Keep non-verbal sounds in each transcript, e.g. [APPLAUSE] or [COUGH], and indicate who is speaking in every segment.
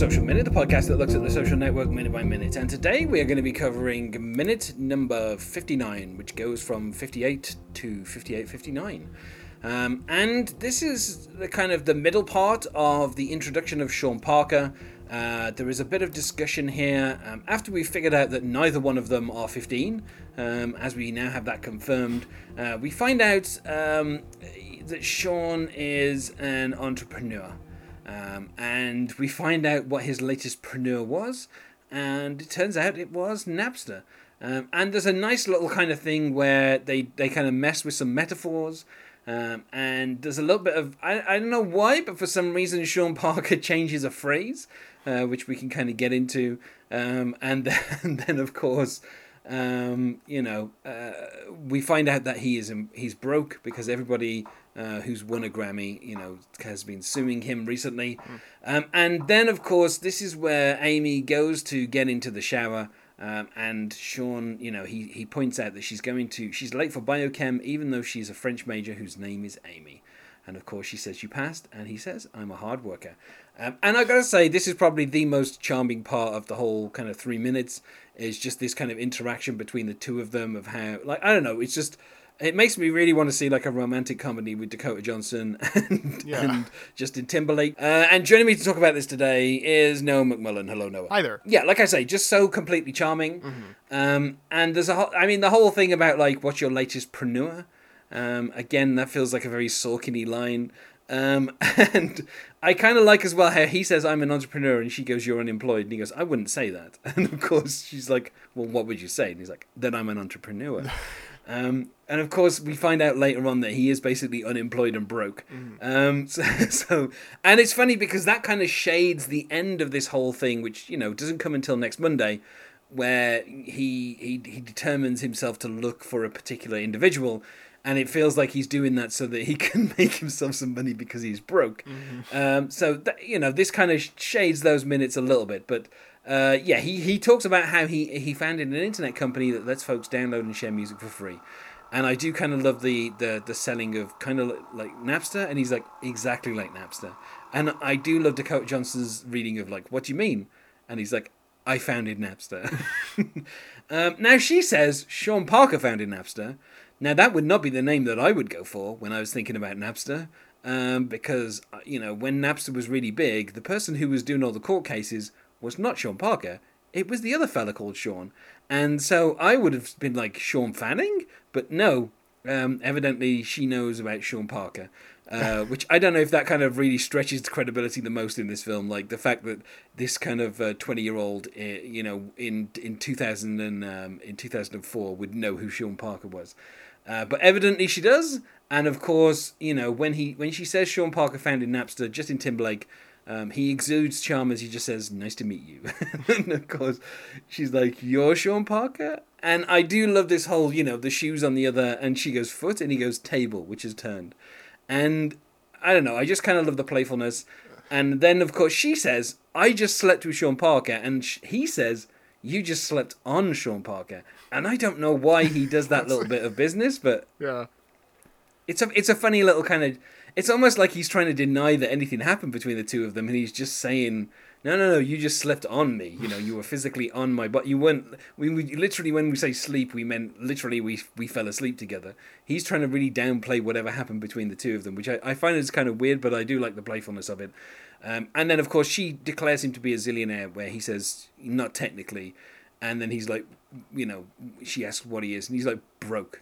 Speaker 1: Social Minute, the podcast that looks at the social network minute by minute. And today we are going to be covering minute number 59, which goes from 58 to 58.59. Um, and this is the kind of the middle part of the introduction of Sean Parker. Uh, there is a bit of discussion here um, after we figured out that neither one of them are 15, um, as we now have that confirmed. Uh, we find out um, that Sean is an entrepreneur. Um, and we find out what his latest preneur was, and it turns out it was Napster. Um, and there's a nice little kind of thing where they, they kind of mess with some metaphors. Um, and there's a little bit of I, I don't know why, but for some reason Sean Parker [LAUGHS] changes a phrase, uh, which we can kind of get into. Um, and [LAUGHS] then, and then of course, um, you know, uh, we find out that he is he's broke because everybody uh, who's won a Grammy, you know, has been suing him recently. Mm. Um, and then, of course, this is where Amy goes to get into the shower. Um, and Sean, you know, he, he points out that she's going to, she's late for biochem, even though she's a French major whose name is Amy. And of course, she says, You passed. And he says, I'm a hard worker. Um, and I've gotta say, this is probably the most charming part of the whole kind of three minutes, is just this kind of interaction between the two of them, of how, like, I don't know, it's just it makes me really want to see like a romantic comedy with Dakota Johnson [LAUGHS] and, yeah. and Justin Timberlake. Uh, and joining me to talk about this today is Noah McMullen. Hello, Noah.
Speaker 2: Hi there.
Speaker 1: Yeah, like I say, just so completely charming. Mm-hmm. Um, and there's a whole, I mean, the whole thing about like what's your latest preneur. Um, again, that feels like a very Sorkiny line. Um, [LAUGHS] and I kind of like as well how he says, I'm an entrepreneur, and she goes, You're unemployed. And he goes, I wouldn't say that. [LAUGHS] And of course, she's like, Well, what would you say? And he's like, Then I'm an entrepreneur. [LAUGHS] Um, and of course, we find out later on that he is basically unemployed and broke. Mm. Um, so, so, and it's funny because that kind of shades the end of this whole thing, which you know doesn't come until next Monday, where he he he determines himself to look for a particular individual, and it feels like he's doing that so that he [LAUGHS] can make himself some money because he's broke. Mm-hmm. Um, so that, you know, this kind of shades those minutes a little bit, but uh, yeah, he, he talks about how he, he founded an internet company that lets folks download and share music for free. And I do kind of love the, the, the selling of kind of like Napster, and he's like, exactly like Napster. And I do love Dakota Johnson's reading of like, what do you mean? And he's like, I founded Napster. [LAUGHS] um, now she says Sean Parker founded Napster. Now that would not be the name that I would go for when I was thinking about Napster. Um, because uh, you know when Napster was really big, the person who was doing all the court cases was not Sean Parker. It was the other fella called Sean. And so I would have been like Shawn Fanning, but no. Um, evidently, she knows about Sean Parker, uh, [LAUGHS] which I don't know if that kind of really stretches the credibility the most in this film. Like the fact that this kind of twenty-year-old, uh, you know, in in two thousand and um, in two thousand and four would know who Sean Parker was. Uh, but evidently she does, and of course, you know, when he when she says Sean Parker founded Napster, Justin Timberlake um, he exudes charm as he just says, "Nice to meet you." [LAUGHS] and of course, she's like, "You're Sean Parker." And I do love this whole, you know, the shoes on the other, and she goes foot, and he goes table, which is turned. And I don't know, I just kind of love the playfulness. And then, of course, she says, "I just slept with Sean Parker," and he says, "You just slept on Sean Parker." And I don't know why he does that [LAUGHS] little bit of business, but
Speaker 2: yeah,
Speaker 1: it's a it's a funny little kind of it's almost like he's trying to deny that anything happened between the two of them, and he's just saying, "No, no, no, you just slept on me. You know, you were physically on my butt. You weren't. We, we literally, when we say sleep, we meant literally we we fell asleep together. He's trying to really downplay whatever happened between the two of them, which I, I find is kind of weird, but I do like the playfulness of it. Um, and then, of course, she declares him to be a zillionaire, where he says, "Not technically." and then he's like, you know, she asks what he is, and he's like broke.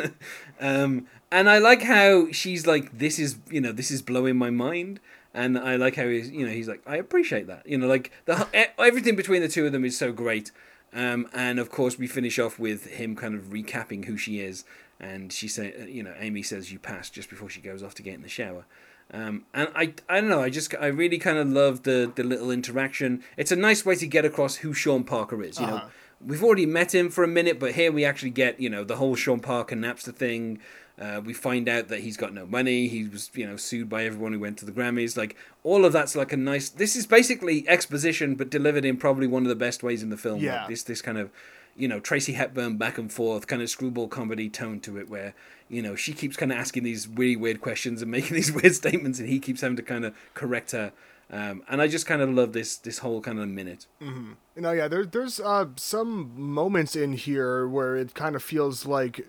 Speaker 1: [LAUGHS] um, and I like how she's like, this is, you know, this is blowing my mind. And I like how he's, you know, he's like, I appreciate that. You know, like the everything between the two of them is so great. Um, and of course, we finish off with him kind of recapping who she is. And she say, you know, Amy says you passed just before she goes off to get in the shower. Um, and I, I don't know. I just, I really kind of love the the little interaction. It's a nice way to get across who Sean Parker is. You uh-huh. know, we've already met him for a minute, but here we actually get, you know, the whole Sean Parker Napster thing. Uh, we find out that he's got no money. He was, you know, sued by everyone who went to the Grammys. Like all of that's like a nice. This is basically exposition, but delivered in probably one of the best ways in the film.
Speaker 2: Yeah.
Speaker 1: Like this, this kind of, you know, Tracy Hepburn back and forth kind of screwball comedy tone to it, where you know, she keeps kind of asking these really weird questions and [LAUGHS] making these weird statements, and he keeps having to kind of correct her. Um, and I just kind of love this this whole kind of minute.
Speaker 2: Mm-hmm. You know, yeah, there, there's uh, some moments in here where it kind of feels like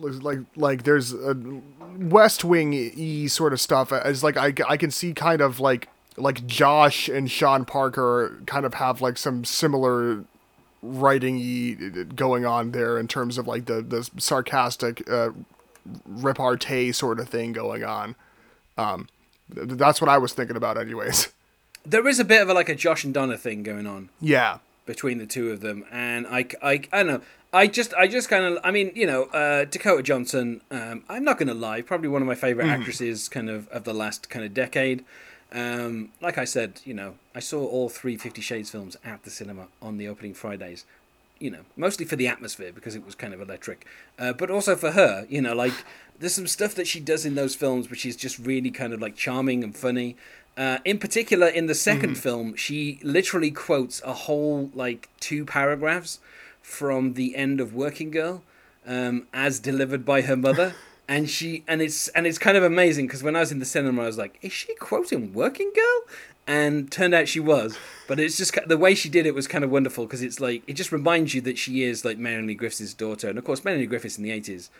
Speaker 2: like like there's a West Wing e sort of stuff. As like I, I can see kind of like like Josh and Sean Parker kind of have like some similar writing y going on there in terms of like the the sarcastic uh, repartee sort of thing going on. Um, th- that's what I was thinking about, anyways. [LAUGHS]
Speaker 1: There is a bit of a like a Josh and Donna thing going on.
Speaker 2: Yeah.
Speaker 1: Between the two of them, and I, I, I don't know. I just, I just kind of, I mean, you know, uh, Dakota Johnson. Um, I'm not going to lie, probably one of my favorite mm. actresses, kind of of the last kind of decade. Um, like I said, you know, I saw all three Fifty Shades films at the cinema on the opening Fridays. You know, mostly for the atmosphere because it was kind of electric, uh, but also for her. You know, like there's some stuff that she does in those films which is just really kind of like charming and funny. Uh, in particular, in the 2nd mm-hmm. film, she literally quotes a whole like two paragraphs from the end of Working Girl, um, as delivered by her mother. [LAUGHS] and she and it's and it's kind of amazing because when I was in the cinema, I was like, "Is she quoting Working Girl?" And turned out she was, but it's just the way she did it was kind of wonderful because it's like it just reminds you that she is like Melanie Griffith's daughter, and of course Melanie Griffiths in the eighties,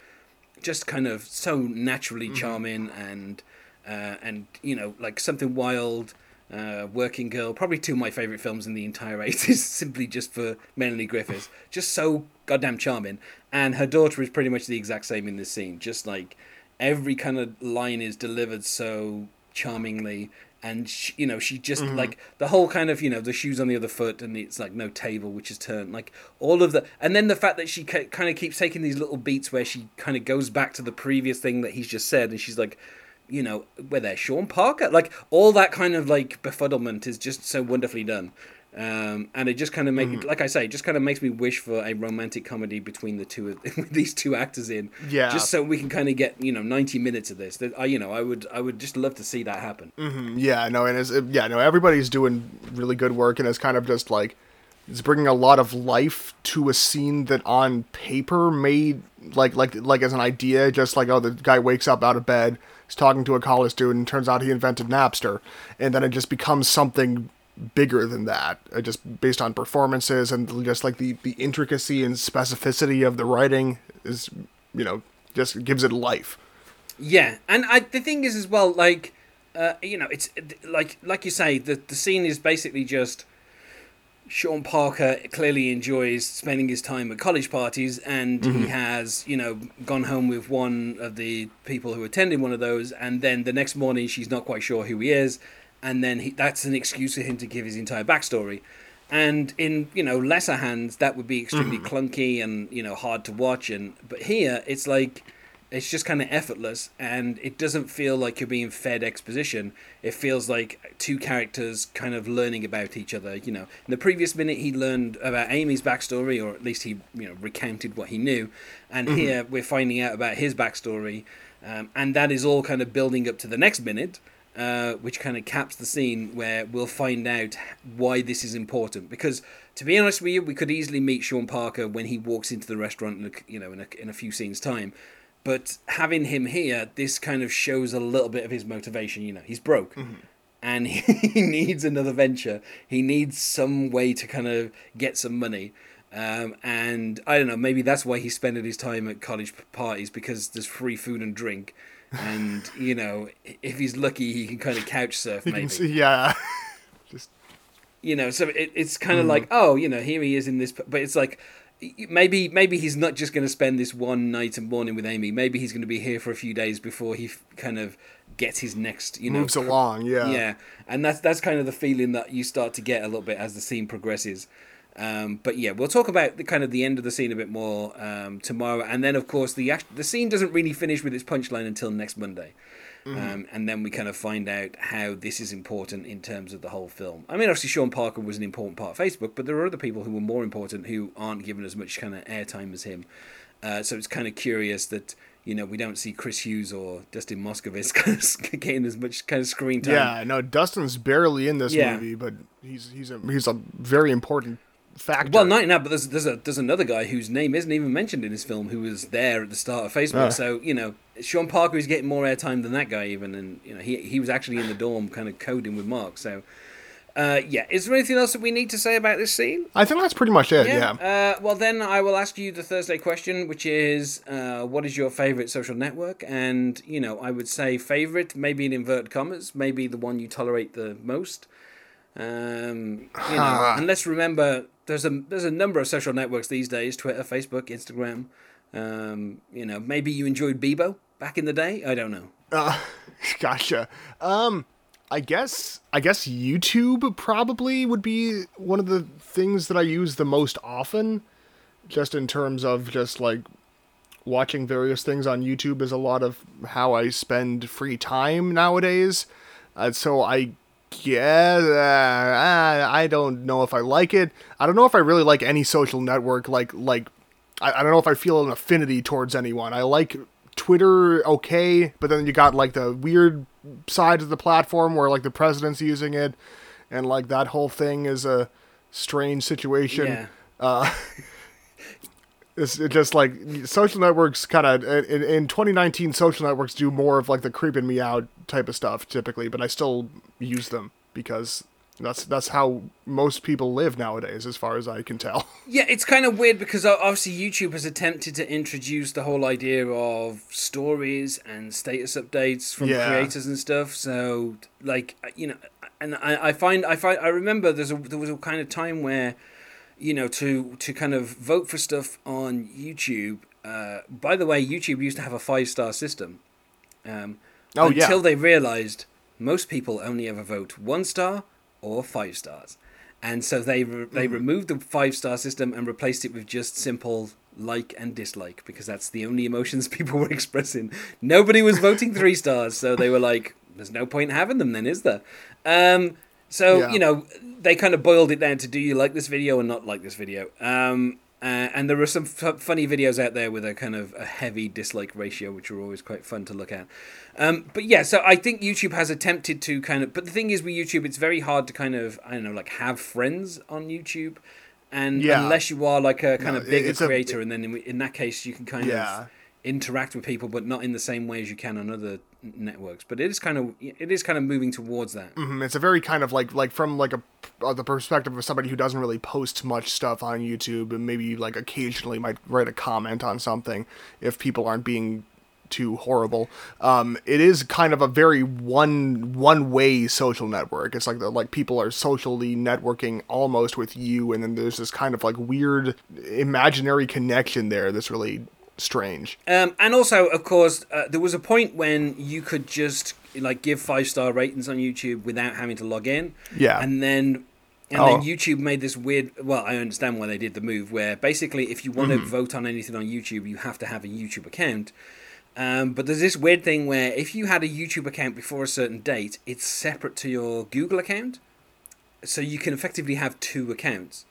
Speaker 1: just kind of so naturally mm-hmm. charming and uh, and you know like something wild uh, Working Girl, probably two of my favourite films in the entire [LAUGHS] 80s, simply just for Melanie Griffiths. Just so goddamn charming. And her daughter is pretty much the exact same in this scene. Just like every kind of line is delivered so charmingly. And, she, you know, she just, mm-hmm. like, the whole kind of, you know, the shoes on the other foot and it's like no table, which is turned. Like, all of the. And then the fact that she kind of keeps taking these little beats where she kind of goes back to the previous thing that he's just said. And she's like, you know, where they're Sean Parker, like all that kind of like befuddlement is just so wonderfully done. Um, and it just kind of make, mm. like I say, it just kind of makes me wish for a romantic comedy between the two of [LAUGHS] with these two actors in.
Speaker 2: Yeah.
Speaker 1: Just so we can kind of get you know ninety minutes of this. That I you know I would I would just love to see that happen.
Speaker 2: Mm-hmm. Yeah. No. And it's yeah. No. Everybody's doing really good work, and it's kind of just like it's bringing a lot of life to a scene that on paper made like like like as an idea, just like oh the guy wakes up out of bed he's talking to a college student. And turns out he invented Napster, and then it just becomes something bigger than that, uh, just based on performances and just like the the intricacy and specificity of the writing is, you know, just gives it life.
Speaker 1: Yeah, and I, the thing is as well, like, uh, you know, it's like like you say, the the scene is basically just Sean Parker clearly enjoys spending his time at college parties, and mm-hmm. he has, you know, gone home with one of the people who attended one of those, and then the next morning she's not quite sure who he is, and then he, that's an excuse for him to give his entire backstory. And in you know lesser hands, that would be extremely mm-hmm. clunky and you know hard to watch, and but here it's like it's just kind of effortless and it doesn't feel like you're being fed exposition. It feels like two characters kind of learning about each other you know. In the previous minute he learned about amy's backstory or at least he you know recounted what he knew. And mm-hmm. here we're finding out about his backstory um, and that is all kind of building up to the next minute uh, which kind of caps the scene where we'll find out why this is important. Because to be honest with you we could easily meet sean parker when he walks into the restaurant in a, you know in a, in a few scenes time but having him here, this kind of shows a little bit of his motivation. You know, he's broke. Mm-hmm. And [LAUGHS] he needs another venture. He needs some way to kind of get some money. Um, and I don't know, maybe that's why he's spending his time at college parties because there's free food and drink. And, [LAUGHS] you know, if he's lucky, he can kind of couch surf, maybe.
Speaker 2: Yeah. [LAUGHS] Just.
Speaker 1: You know, so it, it's kind of mm. like, oh, you know, here he is in this. But it's like, maybe maybe he's not just going to spend this one night and morning with Amy. Maybe he's going to be here for a few days before he f- kind of gets his next, you know,
Speaker 2: moves along. Yeah,
Speaker 1: yeah, and that's that's kind of the feeling that you start to get a little bit as the scene progresses. Um, but yeah, we'll talk about the kind of the end of the scene a bit more um, tomorrow, and then of course the the scene doesn't really finish with its punchline until next Monday. Mm-hmm. Um, and then we kind of find out how this is important in terms of the whole film. I mean, obviously, Sean Parker was an important part of Facebook, but there are other people who were more important who aren't given as much kind of airtime as him. Uh, so it's kind of curious that you know we don't see Chris Hughes or Dustin Moskovitz [LAUGHS] kind of getting as much kind of screen time.
Speaker 2: Yeah, no, Dustin's barely in this yeah. movie, but he's he's a he's a very important factor.
Speaker 1: Well, not now, but there's there's a there's another guy whose name isn't even mentioned in this film who was there at the start of Facebook.
Speaker 2: Ah.
Speaker 1: So you know, Sean Parker is getting more airtime than that guy even, and you know he he was actually in the dorm kind of coding with Mark. So. Uh, yeah, is there anything else that we need to say about this scene?
Speaker 2: I think that's pretty much it. Yeah.
Speaker 1: Uh, well, then I will ask you the Thursday question, which is, uh, what is your favorite social network? And you know, I would say favorite, maybe in inverted commas, maybe the one you tolerate the most. Um, you know, [LAUGHS] and let's remember, there's a there's a number of social networks these days: Twitter, Facebook, Instagram. Um, you know, maybe you enjoyed Bebo back in the day. I don't know.
Speaker 2: Uh, [LAUGHS] gotcha. Um, I guess I guess YouTube probably would be one of the things that I use the most often, just in terms of just like watching various things on YouTube is a lot of how I spend free time nowadays. Uh, so I guess uh, I don't know if I like it. I don't know if I really like any social network. Like like I, I don't know if I feel an affinity towards anyone. I like Twitter okay, but then you got like the weird sides of the platform where like the president's using it, and like that whole thing is a strange situation.
Speaker 1: Yeah.
Speaker 2: Uh, [LAUGHS] it's it just like social networks kind of in, in 2019 social networks do more of like the creeping me out type of stuff typically, but I still use them because that's that's how most people live nowadays, as far as I can tell. [LAUGHS]
Speaker 1: Yeah, it's kind of weird because obviously YouTube has attempted to introduce the whole idea of stories and status updates from
Speaker 2: Yeah.
Speaker 1: creators and stuff. So, like, you know, and I, I find I find I remember there's a there was a kind of time where, you know, to to kind of vote for stuff on YouTube. Uh, by the way, YouTube used to have a five star system. Um,
Speaker 2: Oh, yeah.
Speaker 1: until they realized most people only ever vote one star or five stars, and so they re- they
Speaker 2: Mm-hmm.
Speaker 1: removed the five star system and replaced it with just simple like and dislike because that's the only emotions [LAUGHS] people were expressing. Nobody was voting three stars, so they were like, "There's no point having them, then, is there?" Um, so
Speaker 2: Yeah.
Speaker 1: you know, they kind of boiled it down to do you like this video or not like this video. Um, uh, and there are some f- funny videos out there with a kind of a heavy dislike ratio, which are always quite fun to look at. Um, but yeah, so I think YouTube has attempted to kind of. But the thing is, with YouTube, it's very hard to kind of I don't know, like have friends on YouTube, and
Speaker 2: Yeah.
Speaker 1: unless you are like a kind
Speaker 2: No,
Speaker 1: of bigger
Speaker 2: it's a-
Speaker 1: creator, and then in, in that case, you can kind
Speaker 2: Yeah.
Speaker 1: of interact with people, but not in the same way as you can on other networks. But it is kind of it is kind of moving towards that.
Speaker 2: Mhm, It's a very kind of like like from like a uh, the perspective of somebody who doesn't really post much stuff on YouTube and maybe you like occasionally might write a comment on something if people aren't being too horrible. Um, it is kind of a very one one way social network. It's like the, like people are socially networking almost with you, and then there's this kind of like weird imaginary connection there that's really strange.
Speaker 1: Um, and also, of course, uh, there was a point when you could just like give five star ratings on YouTube without having to log in.
Speaker 2: Yeah.
Speaker 1: And then, and
Speaker 2: Oh.
Speaker 1: then YouTube made this weird. Well, I understand why they did the move, where basically, if you want
Speaker 2: Mm-hmm.
Speaker 1: to vote on anything on YouTube, you have to have a YouTube account. Um, but there's this weird thing where if you had a YouTube account before a certain date, it's separate to your Google account, so you can effectively have two accounts.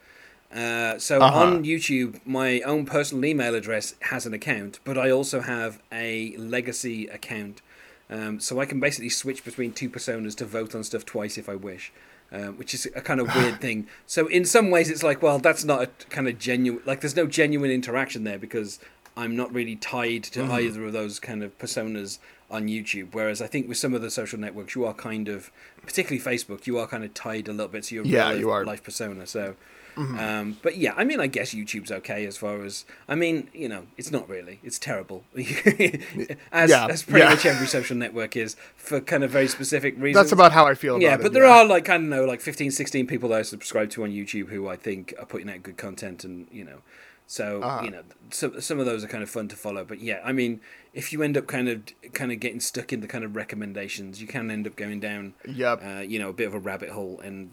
Speaker 1: Uh, so
Speaker 2: Uh-huh.
Speaker 1: on YouTube, my own personal email address has an account, but I also have a legacy account. Um, so I can basically switch between two personas to vote on stuff twice if I wish, um, which is a kind of weird [LAUGHS] thing. So in some ways, it's like, well, that's not a kind of genuine. Like, there's no genuine interaction there because I'm not really tied to
Speaker 2: Mm-hmm.
Speaker 1: either of those kind of personas on YouTube. Whereas I think with some of the social networks, you are kind of, particularly Facebook, you are kind of tied a little bit to your
Speaker 2: Yeah,
Speaker 1: real
Speaker 2: you are.
Speaker 1: life persona. So. Um, but yeah, I mean, I guess YouTube's okay as far as I mean, you know, it's not really. It's terrible, [LAUGHS] as
Speaker 2: Yeah,
Speaker 1: as pretty
Speaker 2: yeah.
Speaker 1: much every social network is for kind of very specific reasons.
Speaker 2: That's about how I feel. About it.
Speaker 1: Yeah, but
Speaker 2: it,
Speaker 1: there
Speaker 2: yeah.
Speaker 1: are like kind of know like 15, 16 people that I subscribe to on YouTube who I think are putting out good content, and you know, so
Speaker 2: Uh-huh.
Speaker 1: you know, some some of those are kind of fun to follow. But yeah, I mean, if you end up kind of kind of getting stuck in the kind of recommendations, you can end up going down
Speaker 2: Yep.
Speaker 1: uh, you know, a bit of a rabbit hole, and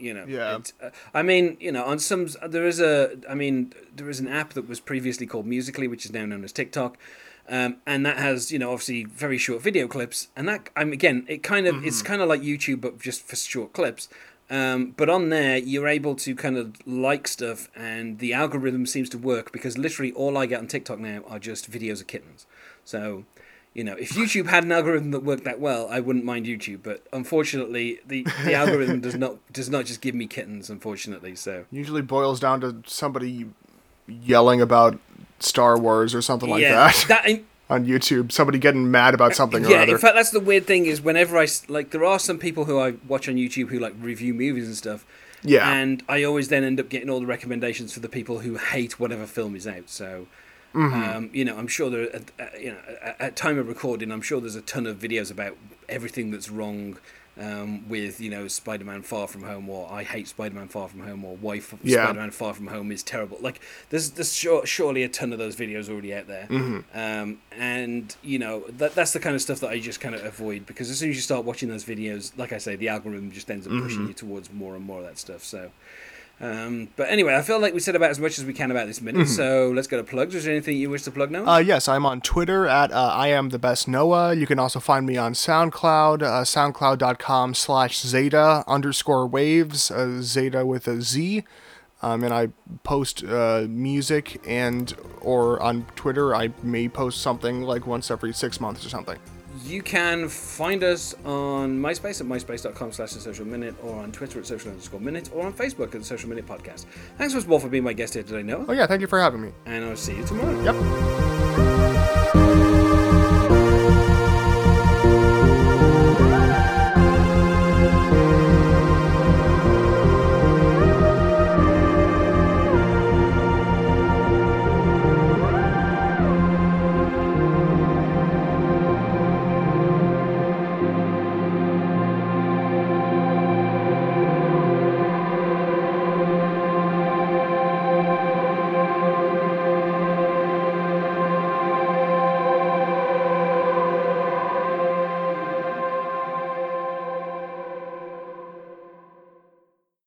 Speaker 1: you know,
Speaker 2: Yeah.
Speaker 1: uh, I mean, you know, on some there is a, I mean, there is an app that was previously called Musical.ly, which is now known as TikTok, um, and that has you know obviously very short video clips, and that I'm again, it kind of it's kind of like YouTube but just for short clips. Um, but on there, you're able to kind of like stuff, and the algorithm seems to work because literally all I get on TikTok now are just videos of kittens. So, you know, if YouTube had an algorithm that worked that well, I wouldn't mind YouTube. But unfortunately, the, the algorithm does not does not just give me kittens. Unfortunately, so
Speaker 2: Usually boils down to somebody yelling about Star Wars or something like
Speaker 1: yeah,
Speaker 2: that,
Speaker 1: that [LAUGHS]
Speaker 2: on YouTube. Somebody getting mad about something or
Speaker 1: yeah.
Speaker 2: other.
Speaker 1: In fact, that's the weird thing is whenever I like, there are some people who I watch on YouTube who like review movies and stuff.
Speaker 2: Yeah.
Speaker 1: And I always then end up getting all the recommendations for the people who hate whatever film is out. So.
Speaker 2: Mm-hmm.
Speaker 1: Um, you know, I'm sure there, at, at, you know, at, at time of recording, I'm sure there's a ton of videos about everything that's wrong um, with, you know, Spider-Man Far From Home, or I hate Spider-Man Far From Home, or why F-
Speaker 2: Yeah.
Speaker 1: Spider-Man Far From Home is terrible. Like, there's, there's sure, surely a ton of those videos already out there,
Speaker 2: Mm-hmm.
Speaker 1: um, and you know, that that's the kind of stuff that I just kind of avoid because as soon as you start watching those videos, like I say, the algorithm just ends up
Speaker 2: Mm-hmm.
Speaker 1: pushing you towards more and more of that stuff. So. Um, but anyway, I feel like we said about as much as we can about this minute, so let's go to plugs. Is there anything you wish to plug now?
Speaker 2: Mm-hmm. Uh, yes, I'm on Twitter at uh, I am the best Noah. You can also find me on SoundCloud, uh, soundcloud.com slash Zeta underscore waves, uh, Zeta with a Z. Um, and I post uh, music and or on Twitter I may post something like once every six months or something.
Speaker 1: You can find us on MySpace at myspace.com slash the social minute or on Twitter at social underscore minute or on Facebook at the social minute podcast. Thanks once more for being my guest here today, Noah.
Speaker 2: Oh yeah, thank you for having me.
Speaker 1: And I'll see you tomorrow.
Speaker 2: Yep.